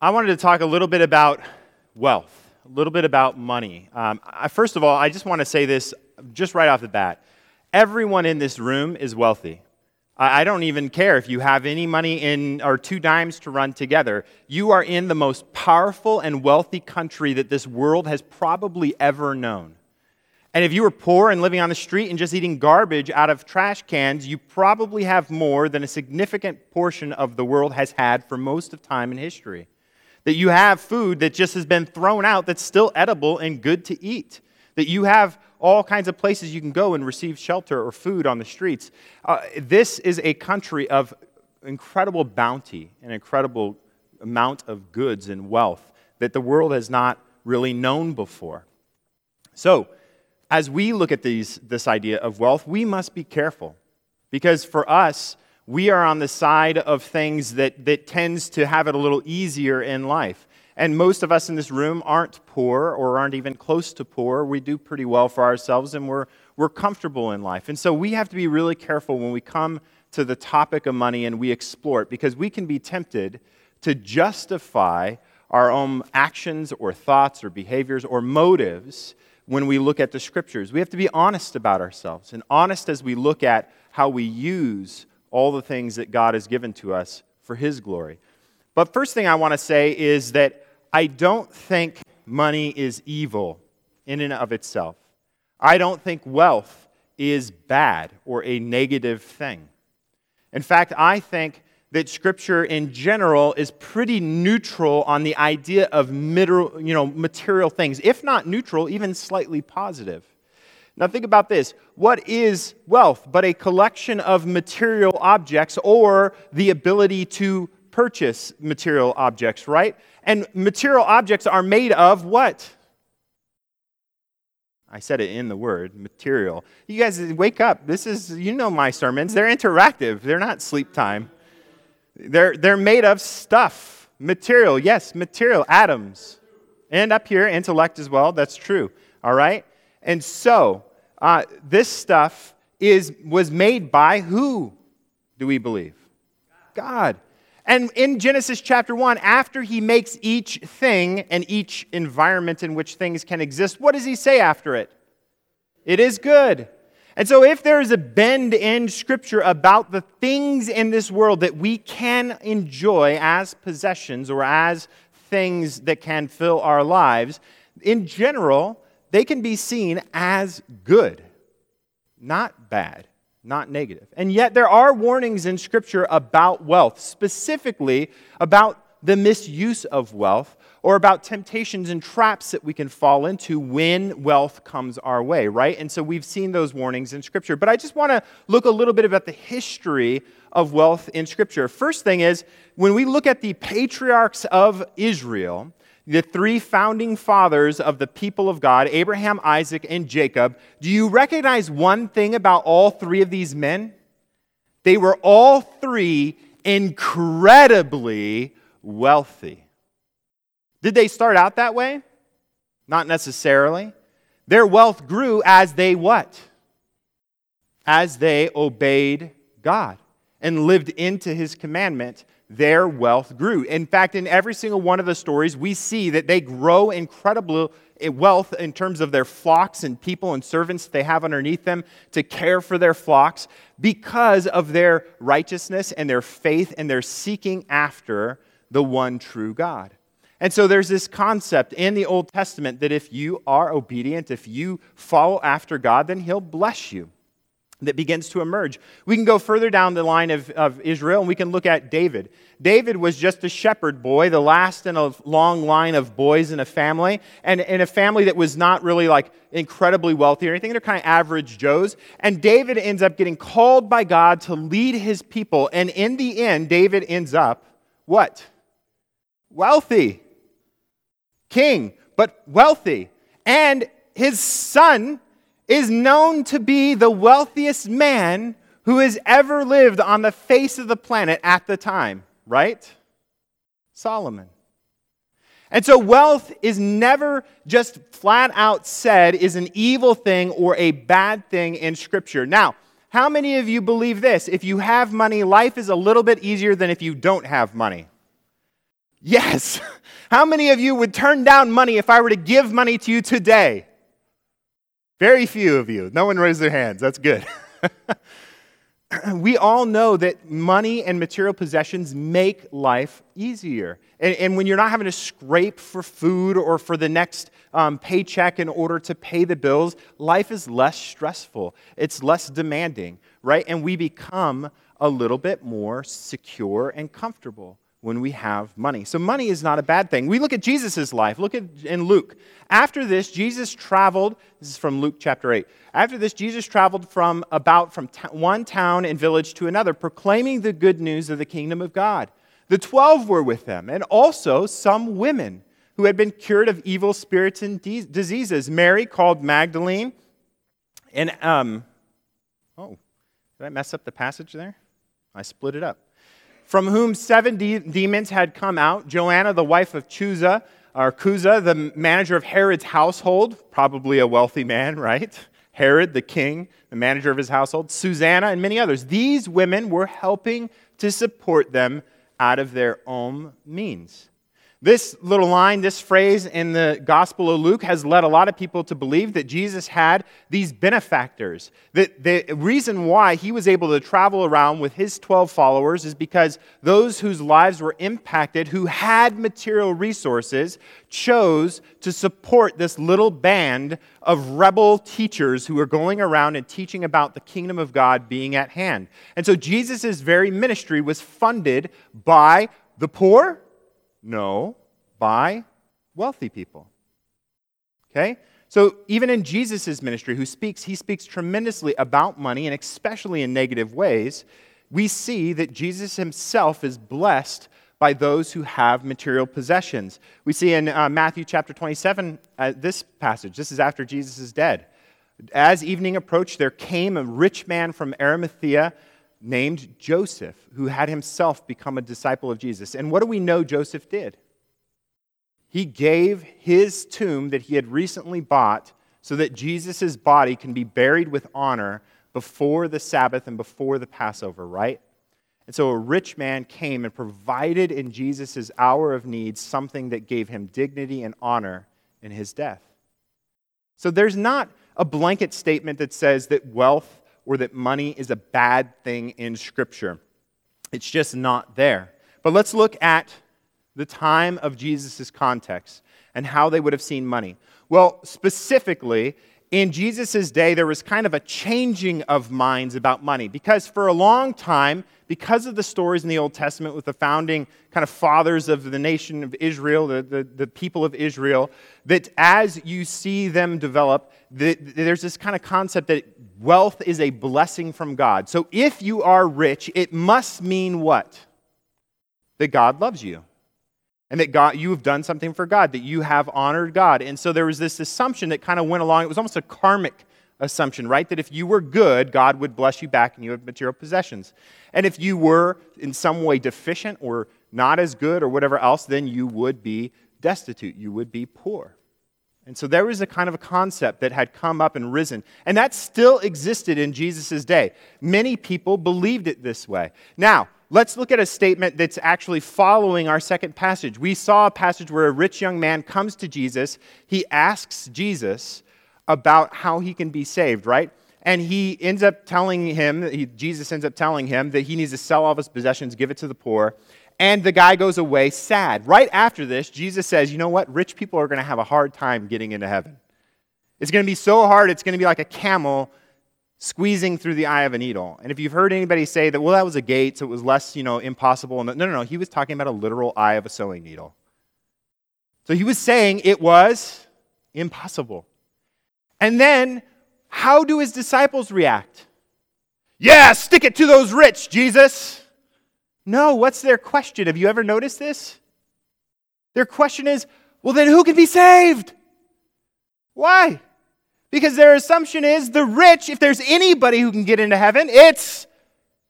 I wanted to talk a little bit about wealth, a little bit about money. Um, I, first of all, I just want to say this just right off the bat. Everyone in this room is wealthy. I, I don't even care if you have any money in or two dimes to run together. You are in the most powerful and wealthy country that this world has probably ever known. And if you were poor and living on the street and just eating garbage out of trash cans, you probably have more than a significant portion of the world has had for most of time in history. That you have food that just has been thrown out that's still edible and good to eat. That you have all kinds of places you can go and receive shelter or food on the streets. Uh, this is a country of incredible bounty and incredible amount of goods and wealth that the world has not really known before. So, as we look at these, this idea of wealth, we must be careful. Because for us, we are on the side of things that, that tends to have it a little easier in life. And most of us in this room aren't poor or aren't even close to poor. We do pretty well for ourselves and we're, we're comfortable in life. And so we have to be really careful when we come to the topic of money and we explore it because we can be tempted to justify our own actions or thoughts or behaviors or motives when we look at the scriptures. We have to be honest about ourselves and honest as we look at how we use all the things that God has given to us for His glory. But first thing I want to say is that I don't think money is evil in and of itself. I don't think wealth is bad or a negative thing. In fact, I think that Scripture in general is pretty neutral on the idea of you know, material things, if not neutral, even slightly positive. Now, think about this. What is wealth but a collection of material objects or the ability to purchase material objects, right? And material objects are made of what? I said it in the word, material. You guys wake up. This is, you know, my sermons. They're interactive, they're not sleep time. They're, they're made of stuff, material. Yes, material, atoms. And up here, intellect as well. That's true. All right? And so, uh, this stuff is, was made by who, do we believe? God. And in Genesis chapter 1, after he makes each thing and each environment in which things can exist, what does he say after it? It is good. And so, if there is a bend in Scripture about the things in this world that we can enjoy as possessions or as things that can fill our lives, in general, they can be seen as good, not bad, not negative. And yet, there are warnings in Scripture about wealth, specifically about the misuse of wealth or about temptations and traps that we can fall into when wealth comes our way, right? And so we've seen those warnings in Scripture. But I just want to look a little bit about the history of wealth in Scripture. First thing is, when we look at the patriarchs of Israel, the three founding fathers of the people of God, Abraham, Isaac, and Jacob, do you recognize one thing about all three of these men? They were all three incredibly wealthy. Did they start out that way? Not necessarily. Their wealth grew as they what? As they obeyed God and lived into his commandment, their wealth grew. In fact, in every single one of the stories, we see that they grow incredible wealth in terms of their flocks and people and servants they have underneath them to care for their flocks because of their righteousness and their faith and their seeking after the one true God. And so there's this concept in the Old Testament that if you are obedient, if you follow after God, then He'll bless you. That begins to emerge. We can go further down the line of, of Israel and we can look at David. David was just a shepherd boy, the last in a long line of boys in a family, and in a family that was not really like incredibly wealthy or anything. They're kind of average Joes. And David ends up getting called by God to lead his people. And in the end, David ends up what? Wealthy king, but wealthy. And his son is known to be the wealthiest man who has ever lived on the face of the planet at the time, right? Solomon. And so, wealth is never just flat out said is an evil thing or a bad thing in Scripture. Now, how many of you believe this? If you have money, life is a little bit easier than if you don't have money. Yes. How many of you would turn down money if I were to give money to you today? Very few of you. No one raised their hands. That's good. we all know that money and material possessions make life easier. And, and, when you're not having to scrape for food or for the next um, paycheck in order to pay the bills, life is less stressful. It's less demanding, right? And we become a little bit more secure and comfortable when we have money. So money is not a bad thing. We look at Jesus' life. Look at in Luke. After this, Jesus traveled, this is from Luke chapter 8. After this, Jesus traveled from about from t- one town and village to another, proclaiming the good news of the kingdom of God. The 12 were with them, and also some women who had been cured of evil spirits and de- diseases. Mary called Magdalene, and um, oh, did I mess up the passage there? I split it up from whom seven de- demons had come out. Joanna, the wife of Chuza, or Chuza, the manager of Herod's household, probably a wealthy man, right? Herod, the king, the manager of his household, Susanna, and many others. These women were helping to support them out of their own means. This little line, this phrase in the Gospel of Luke has led a lot of people to believe that Jesus had these benefactors. That the reason why he was able to travel around with his 12 followers is because those whose lives were impacted, who had material resources, chose to support this little band of rebel teachers who were going around and teaching about the kingdom of God being at hand. And so Jesus' very ministry was funded by the poor no, by wealthy people. Okay? So even in Jesus' ministry, who speaks, he speaks tremendously about money, and especially in negative ways, we see that Jesus himself is blessed by those who have material possessions. We see in uh, Matthew chapter 27, uh, this passage, this is after Jesus is dead. As evening approached, there came a rich man from Arimathea named Joseph, who had himself become a disciple of Jesus. And what do we know Joseph did? He gave his tomb that he had recently bought so that Jesus' body can be buried with honor before the Sabbath and before the Passover, right? And so a rich man came and provided in Jesus' hour of need something that gave him dignity and honor in his death. So there's not a blanket statement that says that wealth or that money is a bad thing in Scripture. It's just not there. But let's look at the time of Jesus' context and how they would have seen money. Well, specifically, in Jesus' day, there was kind of a changing of minds about money because for a long time, because of the stories in the Old Testament with the founding kind of fathers of the nation of Israel, the, the, the people of Israel, that as you see them develop, the, there's this kind of concept that wealth is a blessing from God. So if you are rich, it must mean what? That God loves you and that God, you have done something for God, that you have honored God. And so there was this assumption that kind of went along. It was almost a karmic assumption, right? That if you were good, God would bless you back and you have material possessions. And if you were in some way deficient or not as good or whatever else, then you would be destitute. You would be poor. And so there was a kind of a concept that had come up and risen. And that still existed in Jesus' day. Many people believed it this way. Now, let's look at a statement that's actually following our second passage. We saw a passage where a rich young man comes to Jesus. He asks Jesus about how he can be saved, right? And he ends up telling him, Jesus ends up telling him that he needs to sell all of his possessions, give it to the poor, and the guy goes away sad. Right after this, Jesus says, You know what? Rich people are going to have a hard time getting into heaven. It's going to be so hard, it's going to be like a camel squeezing through the eye of a needle. And if you've heard anybody say that, well, that was a gate, so it was less, you know, impossible. No, no, no. He was talking about a literal eye of a sewing needle. So he was saying it was impossible. And then, how do his disciples react? Yeah, stick it to those rich, Jesus. No, what's their question? Have you ever noticed this? Their question is, well, then who can be saved? Why? Because their assumption is the rich, if there's anybody who can get into heaven, it's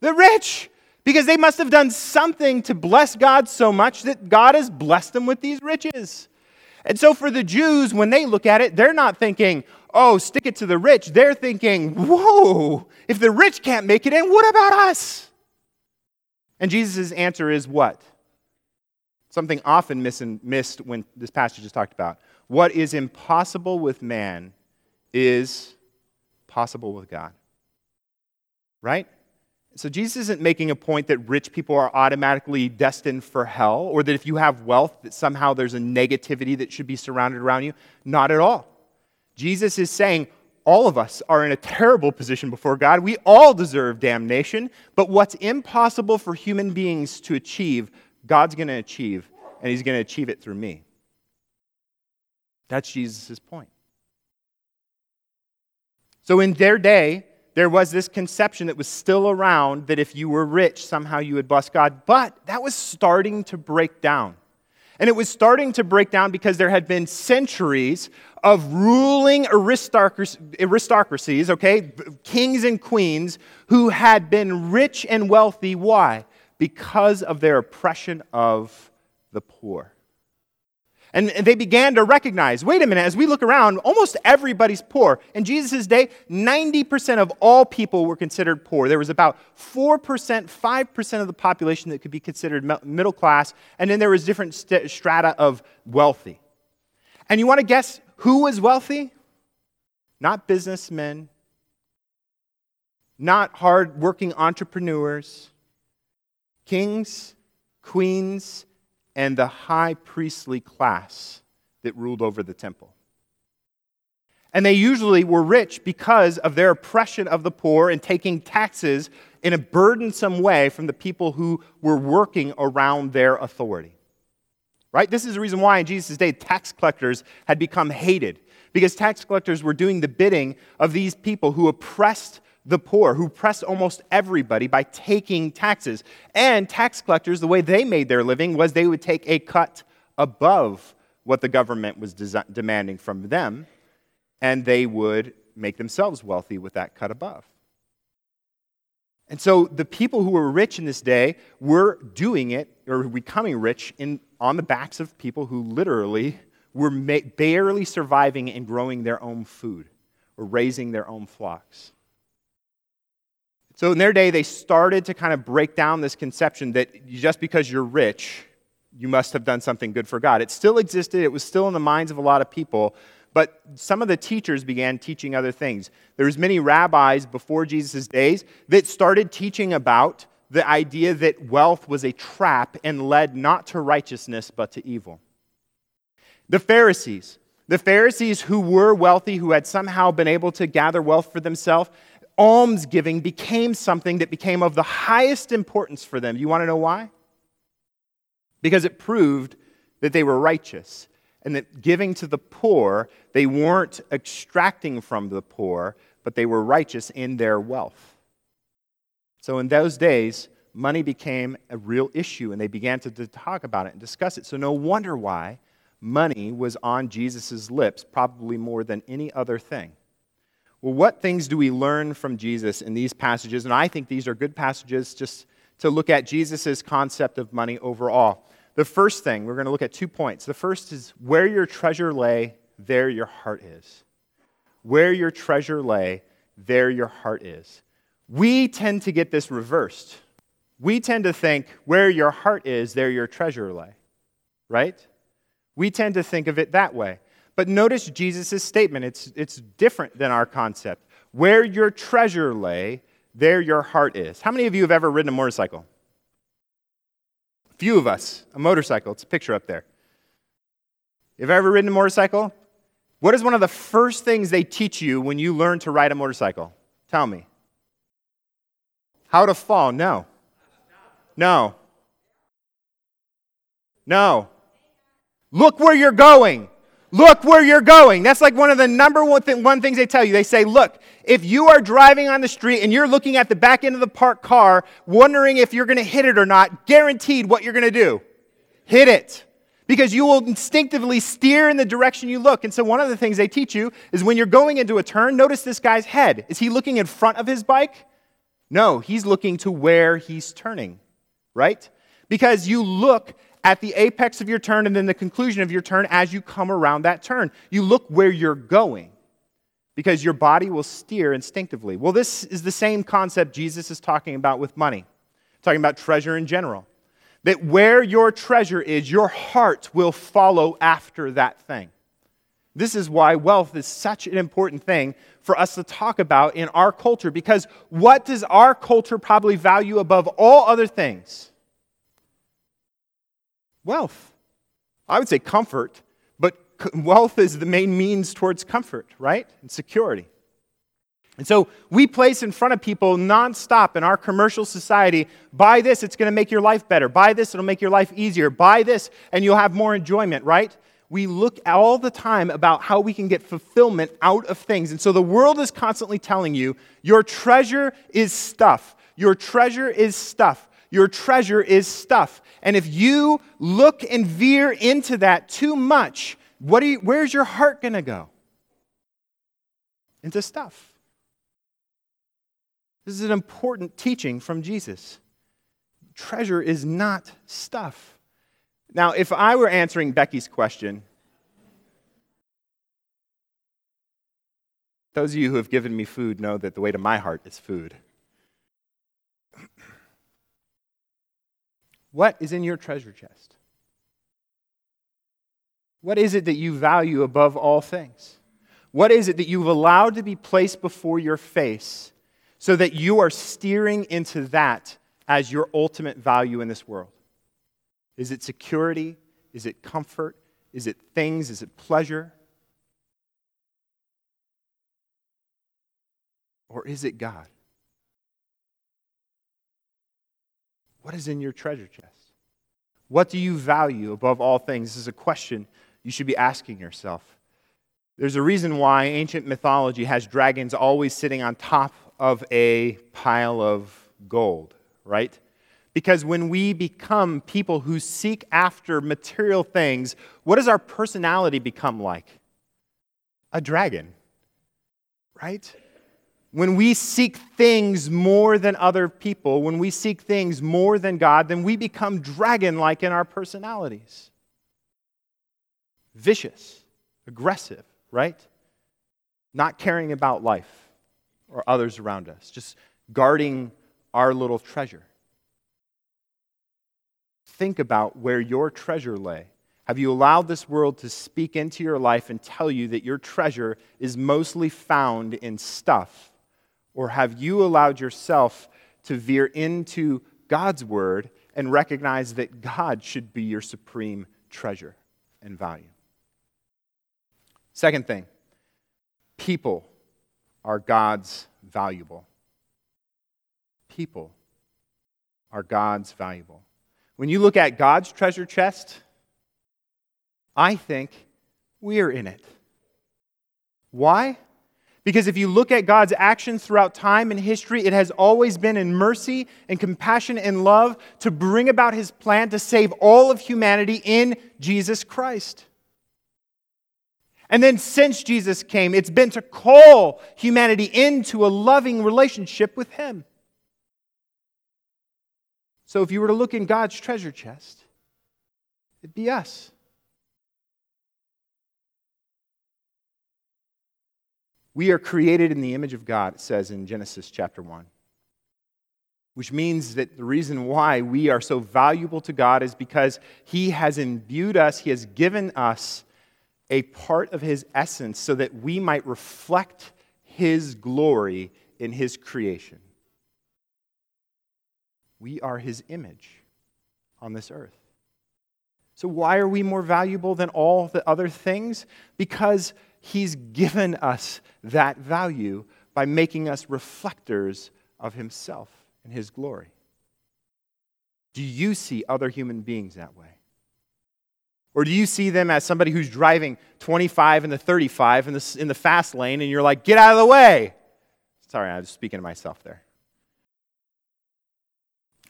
the rich. Because they must have done something to bless God so much that God has blessed them with these riches. And so for the Jews, when they look at it, they're not thinking, oh, stick it to the rich. They're thinking, whoa, if the rich can't make it in, what about us? And Jesus' answer is what? Something often missed when this passage is talked about. What is impossible with man is possible with God. Right? So Jesus isn't making a point that rich people are automatically destined for hell or that if you have wealth that somehow there's a negativity that should be surrounded around you. Not at all. Jesus is saying all of us are in a terrible position before God. We all deserve damnation, but what's impossible for human beings to achieve, God's going to achieve, and he's going to achieve it through me. That's Jesus' point. So in their day, there was this conception that was still around that if you were rich, somehow you would bless God. But that was starting to break down. And it was starting to break down because there had been centuries of ruling aristocracies, okay, kings and queens, who had been rich and wealthy. Why? Because of their oppression of the poor. And they began to recognize wait a minute, as we look around, almost everybody's poor. In Jesus' day, 90% of all people were considered poor. There was about 4%, 5% of the population that could be considered middle class, and then there was different st- strata of wealthy. And you want to guess who was wealthy? Not businessmen, not hard-working entrepreneurs, kings, queens, and the high priestly class that ruled over the temple. And they usually were rich because of their oppression of the poor and taking taxes in a burdensome way from the people who were working around their authority. Right? This is the reason why in Jesus' day tax collectors had become hated, because tax collectors were doing the bidding of these people who oppressed the poor, who pressed almost everybody by taking taxes. And tax collectors, the way they made their living was they would take a cut above what the government was des- demanding from them, and they would make themselves wealthy with that cut above. And so the people who were rich in this day were doing it or becoming rich in, on the backs of people who literally were ma- barely surviving and growing their own food or raising their own flocks. So in their day, they started to kind of break down this conception that just because you're rich, you must have done something good for God. It still existed, it was still in the minds of a lot of people, but some of the teachers began teaching other things. There was many rabbis before Jesus' days that started teaching about the idea that wealth was a trap and led not to righteousness but to evil. The Pharisees, the Pharisees who were wealthy, who had somehow been able to gather wealth for themselves, almsgiving became something that became of the highest importance for them. You want to know why? Because it proved that they were righteous and that giving to the poor, they weren't extracting from the poor, but they were righteous in their wealth. So in those days, money became a real issue and they began to talk about it and discuss it. So no wonder why money was on Jesus' lips, probably more than any other thing. Well, what things do we learn from Jesus in these passages? And I think these are good passages just to look at Jesus' concept of money overall. The first thing, we're going to look at two points. The first is where your treasure lay, there your heart is. Where your treasure lay, there your heart is. We tend to get this reversed. We tend to think where your heart is, there your treasure lay, right? We tend to think of it that way. But notice Jesus' statement. It's, it's different than our concept. Where your treasure lay, there your heart is. How many of you have ever ridden a motorcycle? A few of us. A motorcycle. It's a picture up there. You've ever ridden a motorcycle? What is one of the first things they teach you when you learn to ride a motorcycle? Tell me. How to fall? No. No. No. Look where you're going. Look where you're going. That's like one of the number one, th- one things they tell you. They say, look, if you are driving on the street and you're looking at the back end of the parked car, wondering if you're going to hit it or not, guaranteed what you're going to do hit it. Because you will instinctively steer in the direction you look. And so, one of the things they teach you is when you're going into a turn, notice this guy's head. Is he looking in front of his bike? No, he's looking to where he's turning, right? Because you look at the apex of your turn and then the conclusion of your turn as you come around that turn. You look where you're going because your body will steer instinctively. Well, this is the same concept Jesus is talking about with money, talking about treasure in general. That where your treasure is, your heart will follow after that thing. This is why wealth is such an important thing for us to talk about in our culture because what does our culture probably value above all other things? Wealth. I would say comfort, but wealth is the main means towards comfort, right? And security. And so we place in front of people nonstop in our commercial society buy this, it's going to make your life better. Buy this, it'll make your life easier. Buy this, and you'll have more enjoyment, right? We look all the time about how we can get fulfillment out of things. And so the world is constantly telling you your treasure is stuff. Your treasure is stuff. Your treasure is stuff. And if you look and veer into that too much, what you, where's your heart going to go? Into stuff. This is an important teaching from Jesus. Treasure is not stuff. Now, if I were answering Becky's question, those of you who have given me food know that the way to my heart is food. What is in your treasure chest? What is it that you value above all things? What is it that you've allowed to be placed before your face so that you are steering into that as your ultimate value in this world? Is it security? Is it comfort? Is it things? Is it pleasure? Or is it God? What is in your treasure chest? What do you value above all things? This is a question you should be asking yourself. There's a reason why ancient mythology has dragons always sitting on top of a pile of gold, right? Because when we become people who seek after material things, what does our personality become like? A dragon, right? When we seek things more than other people, when we seek things more than God, then we become dragon like in our personalities. Vicious, aggressive, right? Not caring about life or others around us, just guarding our little treasure. Think about where your treasure lay. Have you allowed this world to speak into your life and tell you that your treasure is mostly found in stuff? Or have you allowed yourself to veer into God's word and recognize that God should be your supreme treasure and value? Second thing, people are God's valuable. People are God's valuable. When you look at God's treasure chest, I think we are in it. Why? Because if you look at God's actions throughout time and history, it has always been in mercy and compassion and love to bring about his plan to save all of humanity in Jesus Christ. And then since Jesus came, it's been to call humanity into a loving relationship with Him. So if you were to look in God's treasure chest, it'd be us. We are created in the image of God, it says in Genesis chapter 1. Which means that the reason why we are so valuable to God is because He has imbued us, He has given us a part of his essence so that we might reflect his glory in his creation. We are his image on this earth. So, why are we more valuable than all the other things? Because he's given us that value by making us reflectors of himself and his glory. Do you see other human beings that way? Or do you see them as somebody who's driving 25 and the 35 in the, in the fast lane and you're like, get out of the way? Sorry, I was speaking to myself there.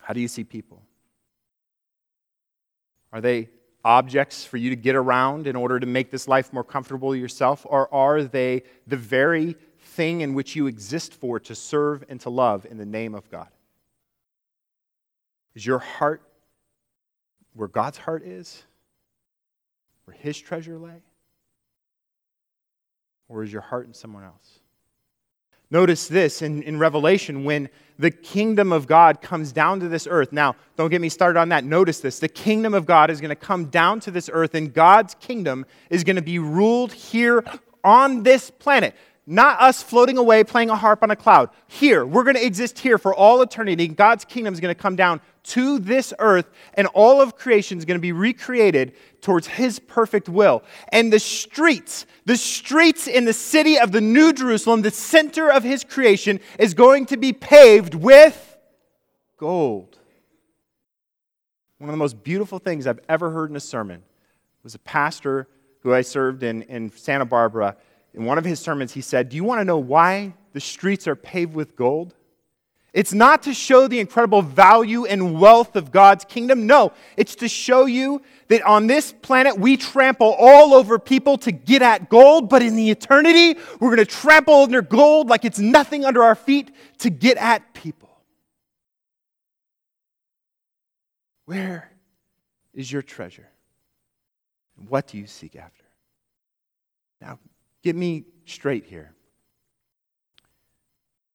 How do you see people? Are they objects for you to get around in order to make this life more comfortable yourself? Or are they the very thing in which you exist for to serve and to love in the name of God? Is your heart where God's heart is? where his treasure lay? Or is your heart in someone else? Notice this in, in Revelation when the kingdom of God comes down to this earth. Now, don't get me started on that. Notice this. The kingdom of God is going to come down to this earth, and God's kingdom is going to be ruled here on this planet. Not us floating away playing a harp on a cloud. Here, we're going to exist here for all eternity. God's kingdom is going to come down to this earth, and all of creation is going to be recreated towards His perfect will. And the streets, the streets in the city of the New Jerusalem, the center of His creation, is going to be paved with gold. One of the most beautiful things I've ever heard in a sermon was a pastor who I served in, in Santa Barbara in one of his sermons, he said, Do you want to know why the streets are paved with gold? It's not to show the incredible value and wealth of God's kingdom. No, it's to show you that on this planet we trample all over people to get at gold, but in the eternity we're going to trample under gold like it's nothing under our feet to get at people. Where is your treasure? What do you seek after? Now, Get me straight here.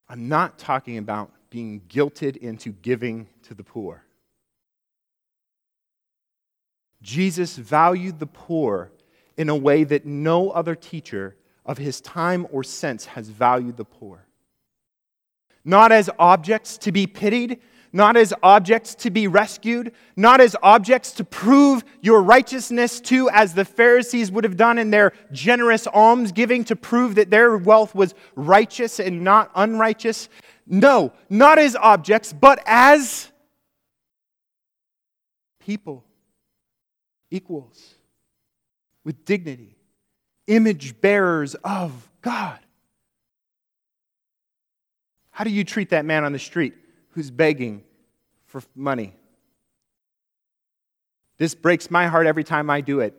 I'm not talking about being guilted into giving to the poor. Jesus valued the poor in a way that no other teacher of his time or sense has valued the poor. Not as objects to be pitied, not as objects to be rescued, not as objects to prove your righteousness to, as the Pharisees would have done in their generous almsgiving to prove that their wealth was righteous and not unrighteous. No, not as objects, but as people, equals, with dignity, image bearers of God. How do you treat that man on the street? who's begging for money. This breaks my heart every time I do it.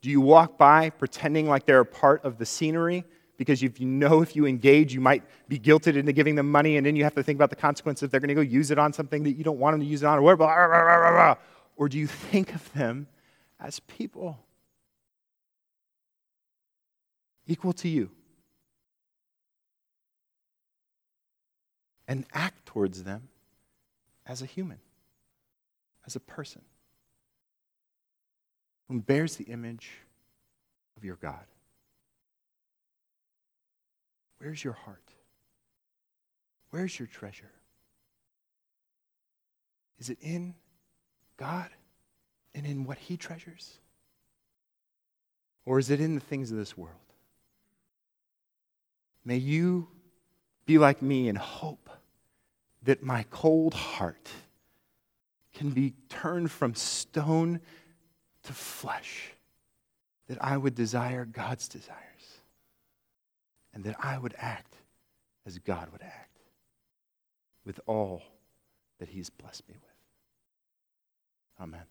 Do you walk by pretending like they're a part of the scenery? Because if you know if you engage, you might be guilted into giving them money, and then you have to think about the consequences if they're going to go use it on something that you don't want them to use it on, or blah, Or do you think of them as people equal to you? And act towards them as a human, as a person who bears the image of your God. Where's your heart? Where's your treasure? Is it in God and in what He treasures? Or is it in the things of this world? May you be like me and hope that my cold heart can be turned from stone to flesh, that I would desire God's desires, and that I would act as God would act with all that He's blessed me with. Amen.